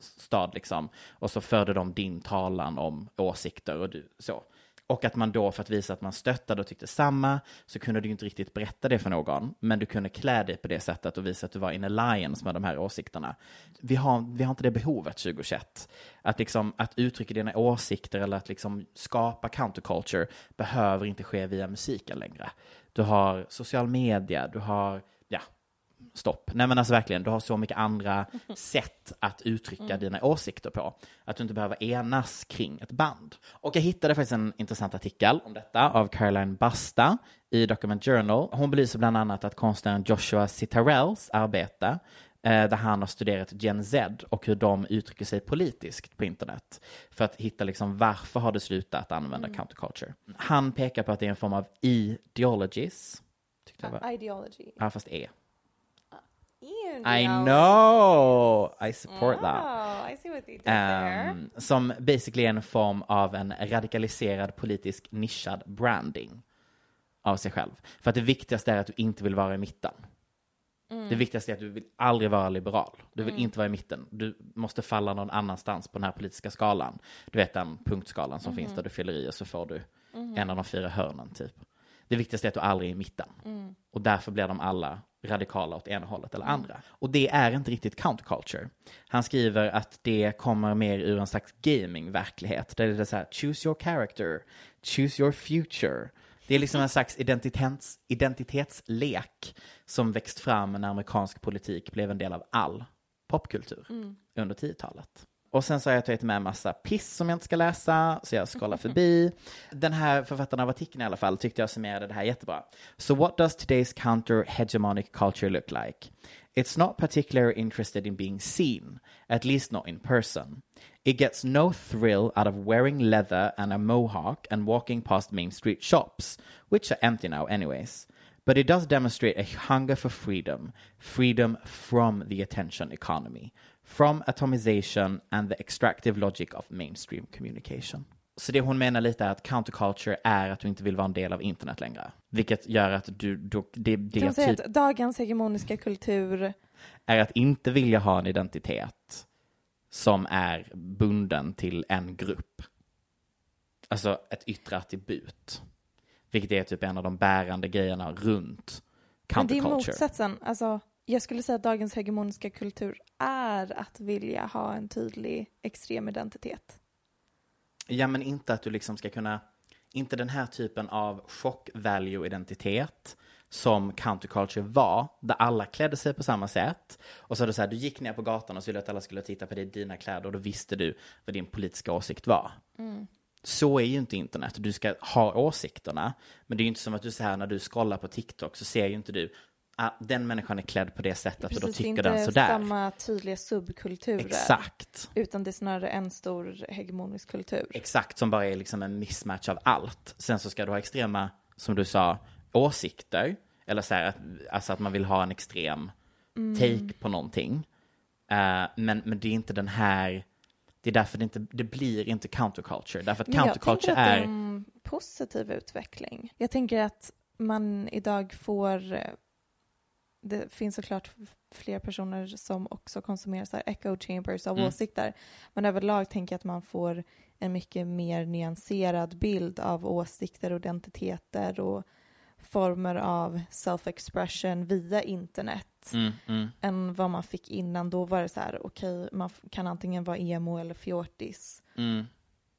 stad liksom. Och så förde de din talan om åsikter och du, så. Och att man då, för att visa att man stöttade och tyckte samma, så kunde du ju inte riktigt berätta det för någon. Men du kunde klä dig på det sättet och visa att du var in alliance med de här åsikterna. Vi har, vi har inte det behovet 2021. Att, liksom, att uttrycka dina åsikter eller att liksom skapa counterculture behöver inte ske via musiken längre. Du har social media, du har, stopp. Nej men alltså verkligen, du har så mycket andra [laughs] sätt att uttrycka dina åsikter på. Att du inte behöver enas kring ett band. Och jag hittade faktiskt en intressant artikel om detta av Caroline Basta i Document Journal. Hon belyser bland annat att konstnären Joshua Citarells arbete eh, där han har studerat Gen Z och hur de uttrycker sig politiskt på internet. För att hitta liksom varför har du slutat använda counterculture. Han pekar på att det är en form av ideologies. Tyckte var, Ideology. ja fast E. I know! I support that. Oh, I see what they did there. Um, som basically är en form av en radikaliserad politisk nischad branding av sig själv. För att det viktigaste är att du inte vill vara i mitten. Det viktigaste är att du vill aldrig vara liberal. Du vill inte vara i mitten. Du måste falla någon annanstans på den här politiska skalan. Du vet den punktskalan som finns där du fyller i och så får du en av de fyra hörnen typ. Det viktigaste är att du aldrig är i mitten. Och därför blir de alla radikala åt ena hållet eller andra. Och det är inte riktigt counterculture. Han skriver att det kommer mer ur en slags gaming-verklighet. Där det är så här, choose your character, choose your future. Det är liksom en slags identitets, identitetslek som växt fram när amerikansk politik blev en del av all popkultur under 10-talet. Och sen så har jag tagit med massa piss som jag inte ska läsa, så jag scrollar [laughs] förbi. Den här författaren av artikeln i alla fall tyckte jag summerade det här jättebra. So what does today's counter hegemonic culture look like? It's not particularly interested in being seen, at least not in person. It gets no thrill out of wearing leather and a mohawk and walking past main street shops, which are empty now anyways. But it does demonstrate a hunger for freedom, freedom from the attention economy, from atomization and the extractive logic of mainstream communication. Så det hon menar lite är att counterculture är att du inte vill vara en del av internet längre. Vilket gör att du, då, det, det Kan säga typ att dagens hegemoniska kultur är att inte vilja ha en identitet som är bunden till en grupp. Alltså ett yttre attribut. Vilket är typ en av de bärande grejerna runt Men det är counterculture. motsatsen. Alltså, jag skulle säga att dagens hegemoniska kultur är att vilja ha en tydlig extrem identitet. Ja, men inte att du liksom ska kunna, inte den här typen av chock value identitet som counterculture var, där alla klädde sig på samma sätt. Och så är det så här, du gick ner på gatan och så ville att alla skulle titta på dig, dina kläder och då visste du vad din politiska åsikt var. Så är ju inte internet. Du ska ha åsikterna, men det är ju inte som att du så här när du scrollar på TikTok så ser ju inte du ah, den människan är klädd på det sättet och då Precis, det är tycker den inte sådär. samma tydliga subkulturer. Exakt. Utan det är snarare en stor hegemonisk kultur. Exakt, som bara är liksom en mismatch av allt. Sen så ska du ha extrema, som du sa, åsikter. Eller så här, att, alltså att man vill ha en extrem take på någonting. Eh, men, men det är inte den här, det är därför det inte, det blir inte counterculture. Därför att Men jag counterculture tänker att det är är, en positiv utveckling. Jag tänker att man idag får... Det finns såklart fler personer som också konsumerar så här echo chambers av Mm. åsikter. Men överlag tänker jag att man får en mycket mer nyanserad bild av åsikter och identiteter och former av self-expression via internet mm, mm, än vad man fick innan. Då var det så här, okej, man f- kan antingen vara emo eller fjortis mm,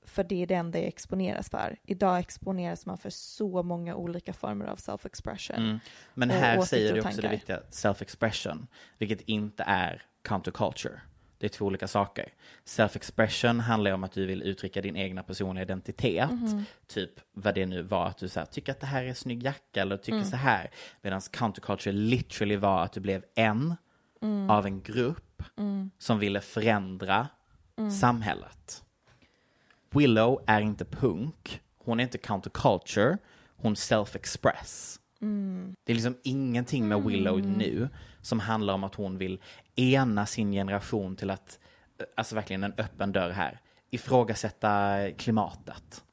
för det är det enda jag exponeras för. Idag exponeras man för så många olika former av self-expression. Mm. Men här säger du också det viktiga, self-expression, vilket inte är counterculture. Det är två olika saker. Self-expression handlar om att du vill uttrycka din egna personliga identitet. Mhm. Typ vad det nu var, att du så här, tycker att det här är en snygg jacka eller tycker Mm. så här. Medan counterculture literally var att du blev en Mm. av en grupp Mm. som ville förändra Mm. samhället. Willow är inte punk, hon är inte counterculture, hon self-express. Mm. Det är liksom ingenting med Willow nu som handlar om att hon vill ena sin generation till att, alltså verkligen en öppen dörr här, ifrågasätta klimatet.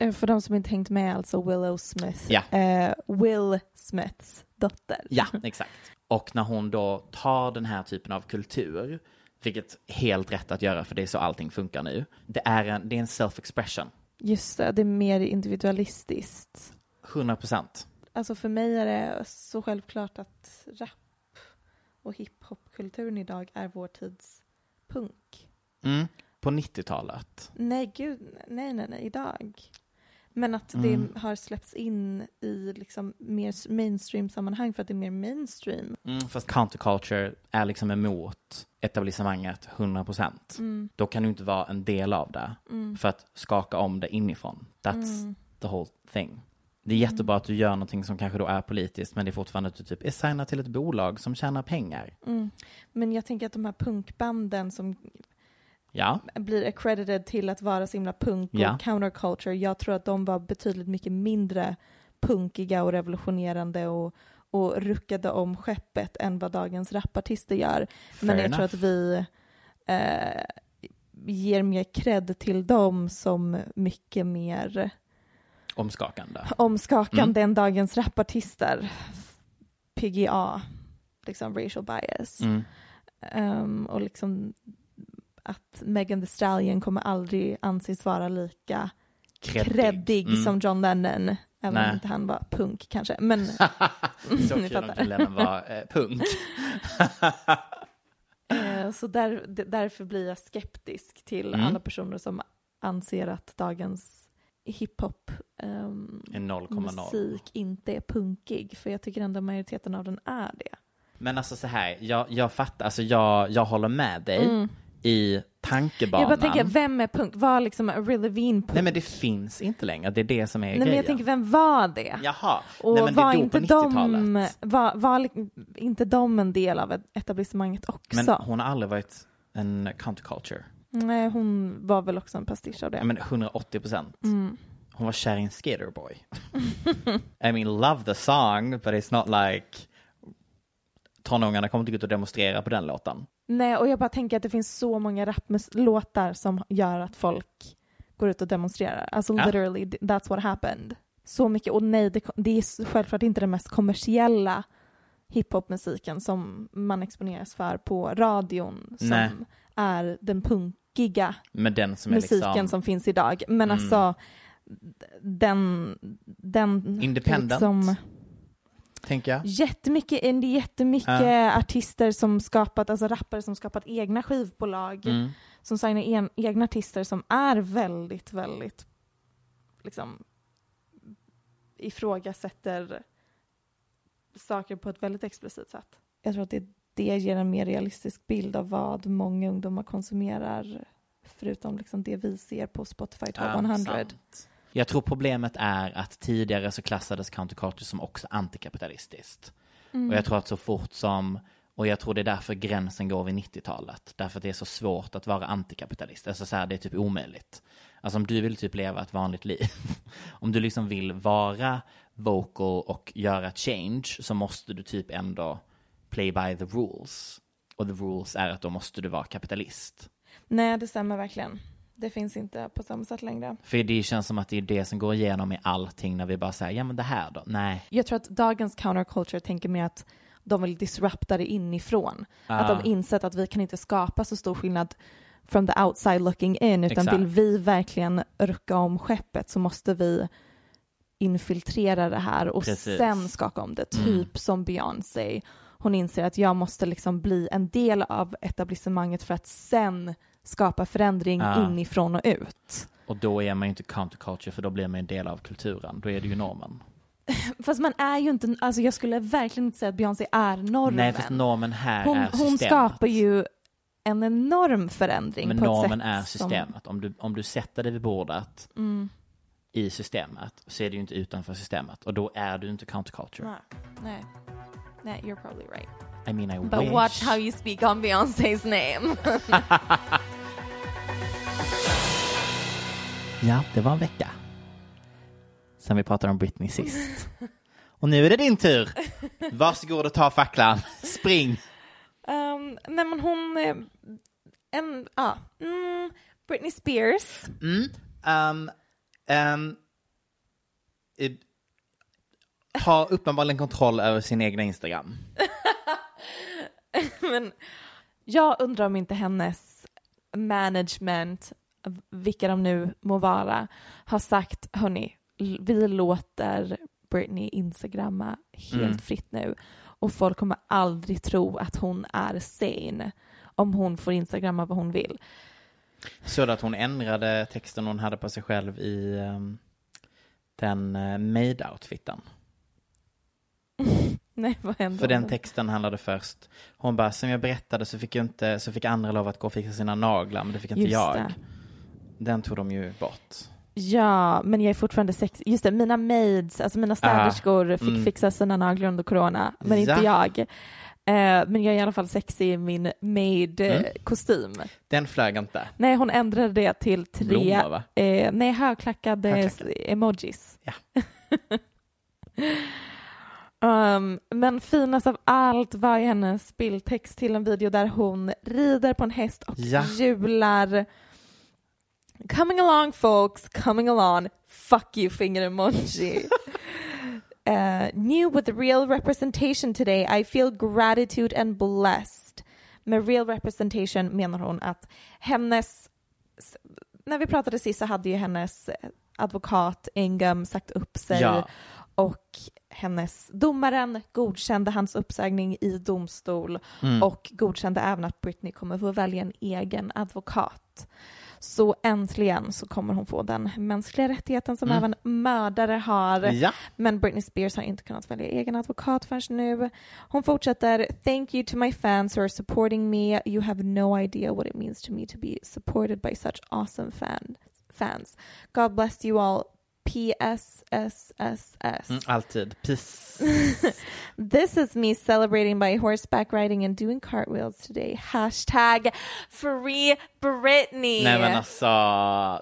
Eh, För de som inte hängt med, alltså Willow Smith. Ja. Eh, Will Smiths dotter. Ja, exakt. Och när hon då tar den här typen av kultur, vilket är helt rätt att göra för det är så allting funkar nu, det är en, det är en self-expression. Just det, det är mer individualistiskt. 100 procent. Alltså för mig är det så självklart att rap och hiphopkulturen idag är vår tids punk. Mm. På 90-talet. Nej, gud, nej, nej, nej, idag. Men att Mm. det har släppts in i liksom mer mainstream-sammanhang för att det är mer mainstream. Mm, fast counterculture är liksom emot etablissemanget 100 procent. Mm. Då kan du inte vara en del av det Mm. för att skaka om det inifrån. That's Mm. the whole thing. Det är jättebra att du gör någonting som kanske då är politiskt men det är fortfarande att du typ är signad till ett bolag som tjänar pengar. Mm. Men jag tänker att de här punkbanden som Ja, blir accredited till att vara så himla punk och Ja. counterculture, jag tror att de var betydligt mycket mindre punkiga och revolutionerande och, och ruckade om skeppet än vad dagens rapartister gör. Men Fair jag tror enough. att vi eh, ger mer cred till dem som mycket mer omskakande. omskakande Mm. än dagens rapartister. PGA, liksom racial bias. Mm. Ehm, och liksom att Megan Thee Stallion kommer aldrig anses vara lika Kreddig. Mm. som John Lennon. Även Nej. om inte han var punk kanske. Men [laughs] Så ni kul om fattar. John Lennon var eh, punk. [laughs] Eh, så där, därför blir jag skeptisk till Mm. alla personer som anser att dagens hiphop 0,0. musik inte är punkig. För jag tycker ändå majoriteten av den är det. Men alltså så här, jag, jag fattar, alltså jag, jag håller med dig Mm. I tankebanan. Jag bara tänker, vem är punk? Var liksom Avril Lavigne punk? Nej men det finns inte längre, det är det som är Nej, grejen. men jag tänker, vem var det? Jaha, Och nej men det var då inte de, 90-talet. var, var inte de en del av etablissemanget också? Men hon har aldrig varit en counterculture. Nej, hon var väl också en pastisch av det. Men 180 procent. Mm. Hon var kär i en skaterboy. [laughs] I mean, love the song, but it's not like tonåringarna kommer inte gå ut och demonstrera på den låten. Nej, och jag bara tänker att det finns så många raplåtar som gör att folk går ut och demonstrerar. Alltså Ja. literally, that's what happened. Så mycket, och nej, det, det är självklart inte den mest kommersiella hiphopmusiken som man exponeras för på radion som Nej. är den punkiga som musiken liksom som finns idag. Men Mm. alltså den, den Independent. liksom tänker jag. jättemycket, det är jättemycket Ja. artister som skapat, alltså rappare som skapat egna skivbolag, Mm. som signar en, egna artister som är väldigt, väldigt liksom ifrågasätter saker på ett väldigt explicit sätt. Jag tror att det, det ger en mer realistisk bild av vad många ungdomar konsumerar förutom liksom det vi ser på Spotify Top Ja, 100. sant. Jag tror problemet är att tidigare så klassades counterculture som också antikapitalistiskt. Mm. Och jag tror att så fort som, och jag tror det är därför gränsen går vid 90-talet. Därför att det är så svårt att vara antikapitalist. Alltså så här, det är typ omöjligt. Alltså om du vill typ leva ett vanligt liv. [laughs] om du liksom vill vara vocal och göra change så måste du typ ändå play by the rules. Och the rules är att då måste du vara kapitalist. Nej, det stämmer verkligen. Det finns inte på samma sätt längre. För det känns som att det är det som går igenom i allting när vi bara säger, ja men det här då? Nej. Jag tror att dagens counterculture tänker mer att de vill disrupta det inifrån. Att Ah. de insett att vi kan inte skapa så stor skillnad from the outside looking in, utan Exakt. vill vi verkligen rucka om skeppet så måste vi infiltrera det här och Precis. sen skaka om det. Mm. Typ som Beyoncé. Hon inser att jag måste liksom bli en del av etablissemanget för att sen skapa förändring Ah. inifrån och ut. Och då är man ju inte counterculture för då blir man en del av kulturen. Då är det ju normen. [laughs] Fast man är ju inte, alltså jag skulle verkligen inte säga att Beyoncé är normen. Nej, för normen här hon, är systemet. hon skapar ju en enorm förändring Men på normen ett är sätt systemet. Om, du, om du sätter dig vid bordet Som, mm, i systemet så är det ju inte utanför systemet. Och då är du inte counterculture. nej, nej. Nej, you're probably right. I mean I But wish. watch how you speak on Beyoncés name. [laughs] [laughs] Ja, det var en vecka. Sen vi pratade om Britney sist. Och nu är det din tur. Varsågod och ta facklan. Spring. um, nej men hon, eh, en, ja, mm, Britney Spears. Mm. Um, um, har uppenbarligen kontroll över sin egna Instagram. [laughs] men jag undrar om inte hennes management, vilka de nu må vara, har sagt hörni, vi låter Britney instagramma helt Mm. fritt nu och folk kommer aldrig tro att hon är sane om hon får instagramma vad hon vill. Så att hon ändrade texten hon hade på sig själv i um, den uh, made-outfiten. [laughs] Nej, vad hände? För den texten handlade först. Hon bara, som jag berättade så fick, jag inte, så fick andra lov att gå och fixa sina naglar, men det fick inte Just jag. det. Den tog de ju bort. Ja, men jag är fortfarande sex. Just det, mina maids, alltså mina städerskor fick mm. fixa sina naglar under corona, men inte Ja. jag. Eh, men jag är i alla fall sexig i min Mm. maid-kostym. Den flög inte. Nej, hon ändrade det till tre, Blommor, va? eh, nej, högklackade Högklackade. emojis. Ja. [laughs] Um, men finast av allt var hennes bildtext till en video där hon rider på en häst och Ja. hjular. Coming along folks, coming along, fuck you finger emoji. [laughs] Uh, new with real representation today, I feel gratitude and blessed. Med real representation menar hon att hennes, när vi pratade sist så hade ju hennes advokat Ingham sagt upp sig Ja. och hennes domaren godkände hans uppsägning i domstol Mm. och godkände även att Britney kommer få välja en egen advokat. Så äntligen så kommer hon få den mänskliga rättigheten som Mm. även mördare har. Ja. Men Britney Spears har inte kunnat välja egen advokat förrän nu. Hon fortsätter, thank you to my fans who are supporting me. You have no idea what it means to me to be supported by such awesome fan, fans. God bless you all. PSSSS. Mm, alltid. Peace. [laughs] This is me celebrating by horseback riding and doing cartwheels today. Hashtag free Britney. Nej men alltså,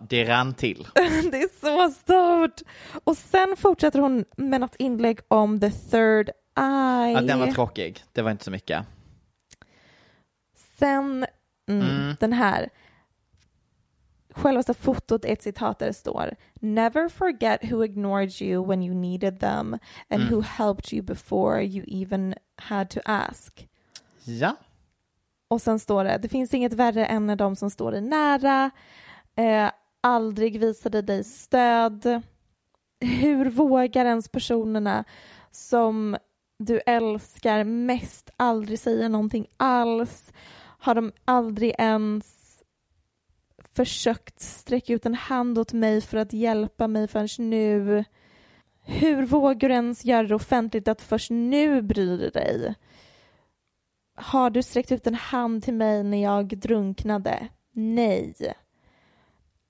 det rann till. [laughs] det är så stort. Och sen fortsätter hon med något inlägg om the third eye. Ja, den var tråkig. Det var inte så mycket. Sen mm, Mm. den här. Självaste fotot är ett citat där det står Never forget who ignored you when you needed them and Mm. who helped you before you even had to ask. Ja. Och sen står det, det finns inget värre än när de som står dig nära eh, aldrig visade dig stöd. Hur vågar ens personerna som du älskar mest aldrig säga någonting alls? Har de aldrig ens försökt sträcka ut en hand åt mig för att hjälpa mig förrän nu? Hur vågar du ens göra det offentligt att först nu bryr du dig? Har du sträckt ut en hand till mig när jag drunknade? Nej.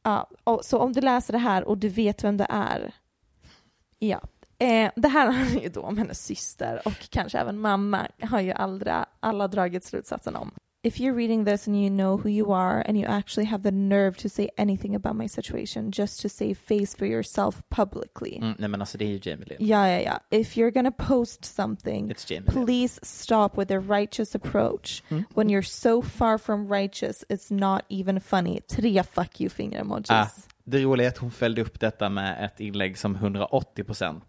Ja, och, så om du läser det här och du vet vem det är. Ja. Eh, det här handlar ju då om hennes syster och kanske även mamma har ju alla, alla dragit slutsatsen om. If you're reading this and you know who you are and you actually have the nerve to say anything about my situation just to save face for yourself publicly. Mm, nej men alltså det är ju Jamie Lynn. Ja, ja, ja. If you're gonna post something, It's Jamie Lynn. please stop with a righteous approach. Mm. When you're so far from righteous, it's not even funny. Tre fuck you finger emojis. Ah, det roliga är att hon följde upp detta med ett inlägg som 180%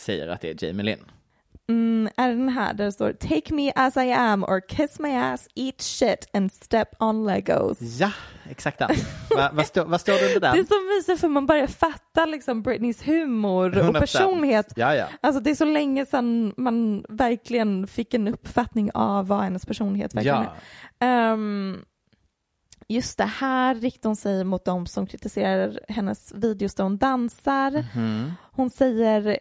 säger att det är Jamie Lynn. Mm, är det den här där det står Take me as I am or kiss my ass, eat shit and step on legos. Ja, exakt den. Va, vad, står, vad står det under [laughs] Det är den? så mysigt för man börjar fatta liksom Britneys humor och 100%. personlighet. Ja, ja. Alltså det är så länge sedan man verkligen fick en uppfattning av vad hennes personlighet verkligen Ja. är. Ehm, Just det, här riktar hon sig mot de som kritiserar hennes videos där hon dansar. Mhm. Hon säger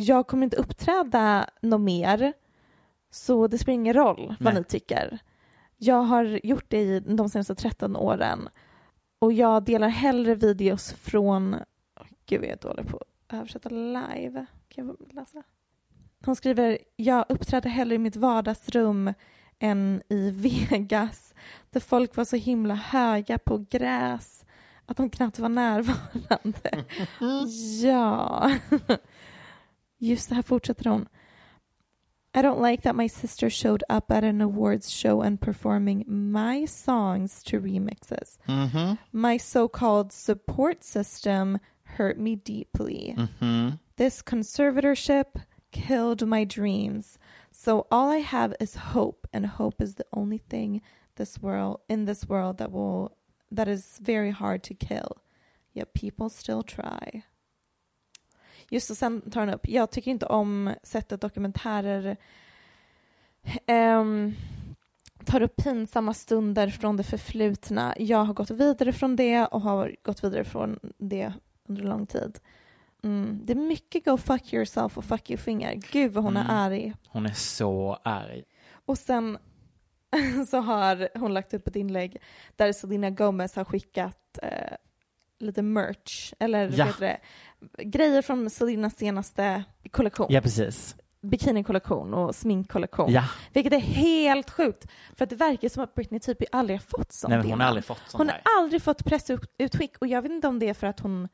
jag kommer inte uppträda något mer så det spelar ingen roll vad Nej. ni tycker. Jag har gjort det i de senaste 13 åren och jag delar hellre videos från... Gud, jag är dålig på att översätta live. Kan jag läsa? Hon skriver jag uppträder hellre i mitt vardagsrum än i [laughs] Vegas där folk var så himla höga på gräs att de knappt var närvarande. [laughs] ja. [laughs] Det, här fortsätter hon. I don't like that my sister showed up at an awards show and performing my songs to remixes. Mhm. My so-called support system hurt me deeply. Mhm. This conservatorship killed my dreams. So all I have is hope, and hope is the only thing this world in this world that will that is very hard to kill. Yet people still try. Just och sen tar hon upp, jag tycker inte om sättet dokumentärer ehm, tar upp pinsamma stunder från det förflutna. Jag har gått vidare från det och har gått vidare från det under lång tid. Mm. Det är mycket go fuck yourself och fuck you-finger. Gud vad hon Mm. är arg. Hon är så arg. Och sen [laughs] så har hon lagt upp ett inlägg där Selena Gomez har skickat eh, lite merch, eller Ja. vad heter det? Grejer från Selenas senaste kollektion. Ja, precis. Bikini-kollektion och sminkkollektion. Ja. Vilket är helt sjukt. För att det verkar som att Britney typ aldrig har fått sånt Nej, hon har aldrig fått sånt Hon har aldrig fått pressutskick och jag vet inte om det är för att hon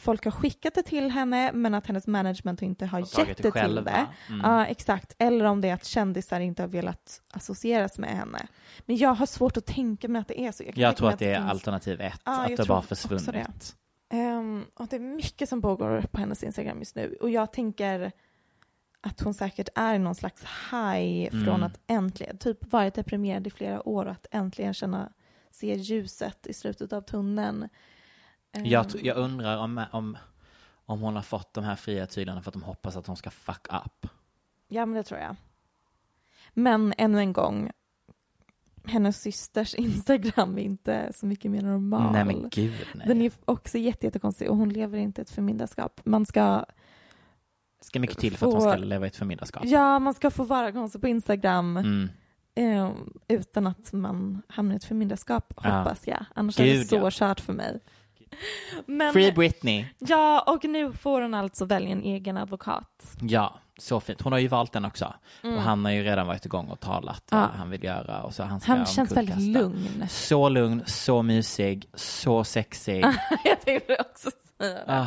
folk har skickat det till henne men att hennes management inte har, tagit gett det det till själva. det. Mm. Ja, exakt. Eller om det är att kändisar inte har velat associeras med henne. Men jag har svårt att tänka mig att det är så. Jag tänka tror mig att det är finns- alternativ ett, Ja, att jag det bara försvunnit. det. Ehm, och det är mycket som pågår på hennes Instagram just nu. Och jag tänker att hon säkert är i någon slags high från Mm. att äntligen, typ varit deprimerad i flera år och att äntligen känna, se ljuset i slutet av tunneln. Jag, Ehm, jag undrar om, om, om hon har fått de här fria tyglarna för att de hoppas att hon ska fuck up. Ja, men det tror jag. Men ännu en gång, hennes systers Instagram är inte så mycket mer normal. Nej men gud nej. Den är också jätte, jättekonstig och hon lever inte ett förmyndarskap. Man ska, ska mycket till för att få- ska leva ett förmyndarskap. ja, man ska få vara konstig på Instagram Mm. eh, utan att man hamnar i ett förmyndarskap, Ja. hoppas jag. Annars är det Gud, så ja. kört för mig. [laughs] Men, Free Britney. Ja, och nu får hon alltså välja en egen advokat. Ja, så fint. Hon har ju valt den också. Mm. Och han har ju redan varit igång och talat Ja. vad han vill göra. Och så han ska Han känns väldigt lugn. Så lugn, så mysig, så sexig. [laughs] jag tänkte också säga det. Ah.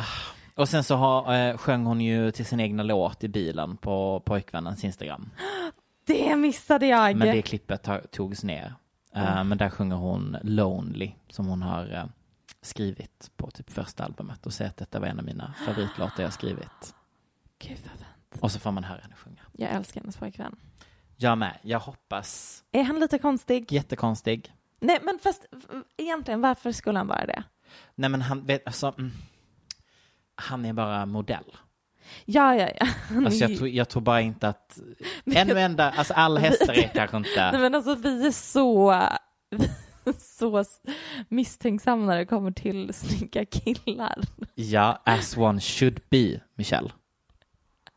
Och sen så har, eh, sjöng hon ju till sin egna låt i bilen på pojkvännens Instagram. [gasps] Det missade jag. Men det klippet togs ner. Eh, Mm. Men där sjunger hon Lonely som hon har eh, skrivit på typ första albumet och säger att detta var en av mina favoritlåtar jag skrivit. Gud vad fint. Och så får man höra henne sjunga. Jag älskar hennes pojkvän. Jag med. Jag hoppas. Är han lite konstig? Jättekonstig. Nej, men fast egentligen, varför skulle han vara det? Nej men han vet, alltså. Mm, han är bara modell. Ja, ja, ja. Alltså jag tror, jag tror bara inte att, ännu enda, alltså alla hästar är kanske Nej, inte, men alltså vi är så, [laughs] så misstänksamma när det kommer till [laughs] snygga killar. ja, as one should be, Michelle.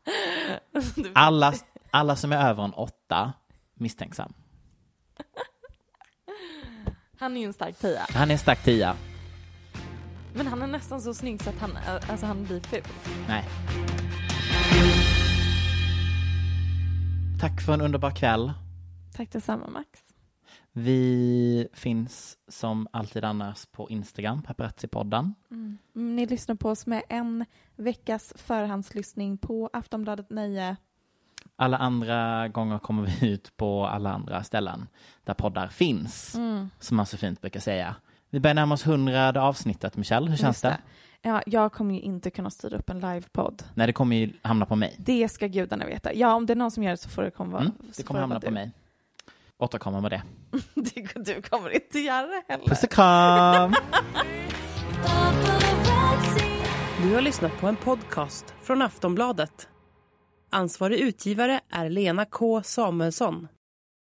[laughs] Alla, alla som är över en åtta, misstänksam. Han är ju en stark tia. Han är en stark tia. Men han är nästan så snygg så att han, alltså han blir ful. Nej. Tack för en underbar kväll. Tack detsamma Max. Vi finns som alltid annars på Instagram, Paparazzi-podden. Mm. Ni lyssnar på oss med en veckas förhandslyssning på Aftonbladet Nöje. Alla andra gånger kommer vi ut på alla andra ställen där poddar finns, Mm. som man så fint brukar säga. Vi börjar närma oss hundrade avsnittet, Michelle. Hur känns Just det? Ja, jag kommer ju inte kunna styra upp en livepodd. Nej, det kommer ju hamna på mig. Det ska gudarna veta. Ja, om det är någon som gör det så får det komma. Mm, det kommer hamna på du. mig. Återkommer med det. [laughs] du, du kommer inte göra det heller. Puss och kram! [laughs] Du har lyssnat på en podcast från Aftonbladet. Ansvarig utgivare är Lena K Samuelsson.